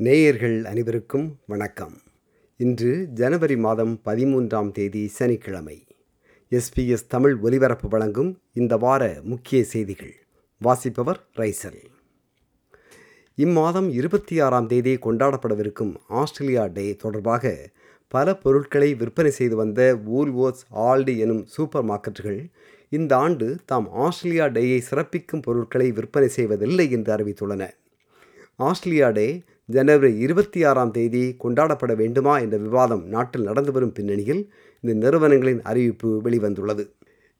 நேயர்கள் அனைவருக்கும் வணக்கம். இன்று ஜனவரி மாதம் பதிமூன்றாம் தேதி சனிக்கிழமை. எஸ்பிஎஸ் தமிழ் ஒலிபரப்பு வழங்கும் இந்த வார முக்கிய செய்திகள். வாசிப்பவர் ரைசல். இம்மாதம் இருபத்தி ஆறாம் தேதி கொண்டாடப்படவிருக்கும் ஆஸ்திரேலியா டே தொடர்பாக பல பொருட்களை விற்பனை செய்து வந்த வூல்வோர்ஸ் ஆல்டி எனும் சூப்பர் மார்க்கெட்டுகள் இந்த ஆண்டு தாம் ஆஸ்திரேலியா டேயை சிறப்பிக்கும் பொருட்களை விற்பனை செய்வதில்லை என்று அறிவித்துள்ளன. ஆஸ்திரேலியா டே ஜனவரி இருபத்தி ஆறாம் தேதி கொண்டாடப்பட வேண்டுமா என்ற விவாதம் நாட்டில் நடந்து வரும் பின்னணியில் இந்த நிறுவனங்களின் அறிவிப்பு வெளிவந்துள்ளது.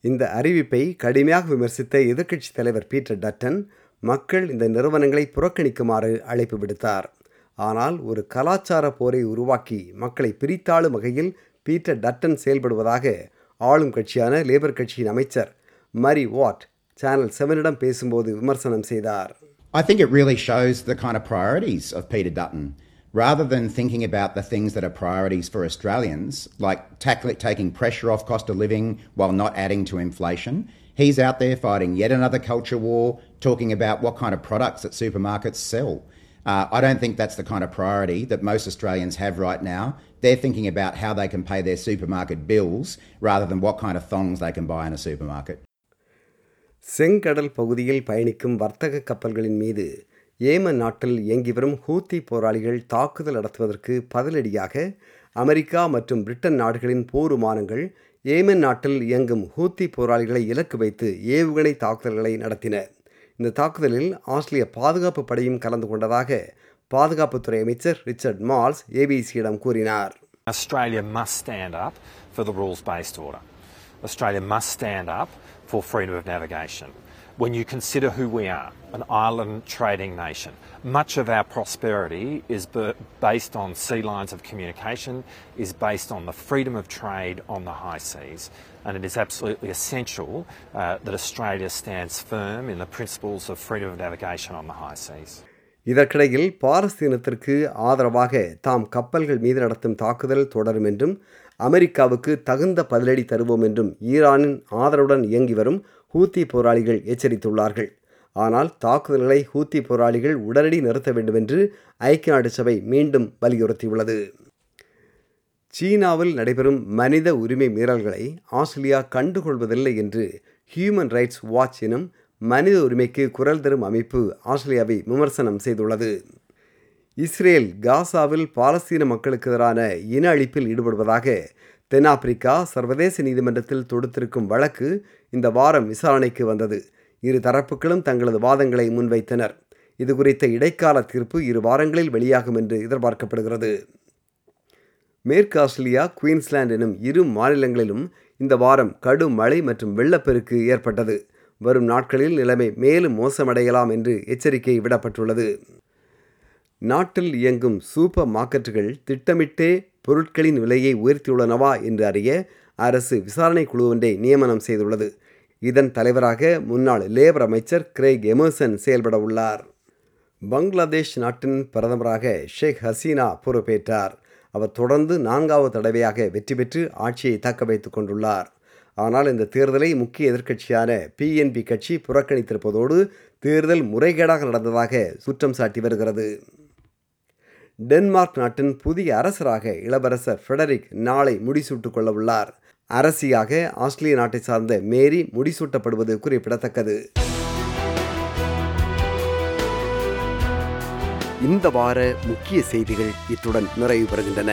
இந்த அறிவிப்பை கடுமையாக விமர்சித்த எதிர்க்கட்சித் தலைவர் பீட்டர் டட்டன் மக்கள் இந்த நிறுவனங்களை புறக்கணிக்குமாறு அழைப்பு விடுத்தார். ஆனால் ஒரு கலாச்சார போரை உருவாக்கி மக்களை பிரித்தாளும் வகையில் பீட்டர் டட்டன் செயல்படுவதாக ஆளும் கட்சியான லேபர் கட்சியின் அமைச்சர் மரி வாட் சேனல் செவனிடம் பேசும்போது விமர்சனம் செய்தார். I think it really shows the kind of priorities of Peter Dutton. Rather than thinking about the things that are priorities for Australians, like taking pressure off cost of living while not adding to inflation, he's out there fighting yet another culture war, talking about what kind of products that supermarkets sell. Uh, I don't think that's the kind of priority that most Australians have right now. They're thinking about how they can pay their supermarket bills rather than what kind of thongs they can buy in a supermarket. செங்கடல் பகுதியில் பயணிக்கும் வர்த்தக கப்பல்களின் மீது Yemen நாட்டில் இயங்கி வரும் Houthi போராளிகள் தாக்குதல் நடத்துவதற்கு பதிலடியாக அமெரிக்கா மற்றும் பிரிட்டன் நாடுகளின் போர் விமானங்கள் ஏமன் நாட்டில் இயங்கும் ஹூத்தி போராளிகளை இலக்கு வைத்து ஏவுகணை தாக்குதல்களை நடத்தின இந்த தாக்குதலில் ஆஸ்திரேலிய பாதுகாப்பு படையும் கலந்து கொண்டதாக பாதுகாப்புத்துறை அமைச்சர் ரிச்சர்ட் மால்ஸ் ஏபிசியிடம் கூறினார் Australia must stand up for the rules based order. Australia must stand up for freedom of navigation. When you consider who we are, an island trading nation, much of our prosperity is based on sea lines of communication, is based on the freedom of trade on the high seas, and it is absolutely essential uh, that Australia stands firm in the principles of freedom of navigation on the high seas. இதற்கிடையில் பாரஸ்தீனத்திற்கு ஆதரவாக தாம் கப்பல்கள் மீது நடத்தும் தாக்குதல் தொடரும் என்றும் அமெரிக்காவுக்கு தகுந்த பதிலடி தருவோம் என்றும் ஈரானின் ஆதரவுடன் இயங்கி வரும் ஹூத்தி போராளிகள் எச்சரித்துள்ளார்கள். ஆனால் தாக்குதல்களை ஹூத்தி போராளிகள் உடனடி நிறுத்த வேண்டுமென்று ஐக்கிய நாடு சபை மீண்டும் வலியுறுத்தியுள்ளது. சீனாவில் நடைபெறும் மனித உரிமை மீறல்களை ஆஸ்திரேலியா கண்டுகொள்வதில்லை என்று ஹியூமன் ரைட்ஸ் வாட்ச் எனும் மனித உரிமைக்கு குரல் தரும் அமைப்பு ஆஸ்திரேலியாவை விமர்சனம் செய்துள்ளது. இஸ்ரேல் காசாவில் பாலஸ்தீன மக்களுக்கு எதிரான இன அழிப்பில் ஈடுபடுவதாக தென்னாப்பிரிக்கா சர்வதேச நீதிமன்றத்தில் தொடுத்திருக்கும் வழக்கு இந்த வாரம் விசாரணைக்கு வந்தது. இரு தரப்புகளும் தங்களது வாதங்களை முன்வைத்தனர். இது குறித்த இடைக்கால தீர்ப்பு இரு வாரங்களில் வெளியாகும் என்று எதிர்பார்க்கப்படுகிறது. மேற்கு ஆஸ்திரேலியா குயின்ஸ்லாண்ட் எனும் இரு மாநிலங்களிலும் இந்த வாரம் கடும் மழை மற்றும் வெள்ளப்பெருக்கு ஏற்பட்டது. வரும் நாட்களில் நிலைமை மேலும் மோசமடையலாம் என்று எச்சரிக்கை விடப்பட்டுள்ளது. நாட்டில் இயங்கும் சூப்பர் மார்க்கெட்டுகள் திட்டமிட்டே பொருட்களின் விலையை உயர்த்தியுள்ளனவா என்று அறிய அரசு விசாரணை குழு ஒன்றை நியமனம் செய்துள்ளது. இதன் தலைவராக முன்னாள் லேபர் அமைச்சர் கிரேக் எமர்சன் செயல்பட உள்ளார். பங்களாதேஷ் நாட்டின் பிரதமராக ஷேக் ஹசீனா பொறுப்பேற்றார். அவர் தொடர்ந்து நான்காவது தடவையாக வெற்றி பெற்று ஆட்சியை தக்க வைத்துக் கொண்டுள்ளார். ஆனால் இந்த தேர்தலை முக்கிய எதிர்க்கட்சியான பிஎன்பி கட்சி புறக்கணித்திருப்பதோடு தேர்தல் முறைகேடாக நடந்ததாக சுற்றம் சாட்டி வருகிறது. டென்மார்க் நாட்டின் புதிய அரசராக இளவரசர் ஃபெடரிக் நாளை முடிசூட்டுக் கொள்ள உள்ளார் அரசியாக ஆஸ்திரேலிய நாட்டை சார்ந்த மேரி முடிசூட்டப்படுவது குறிப்பிடத்தக்கது. இந்த வார முக்கிய செய்திகள் இத்துடன் நிறைவு பெறுகின்றன.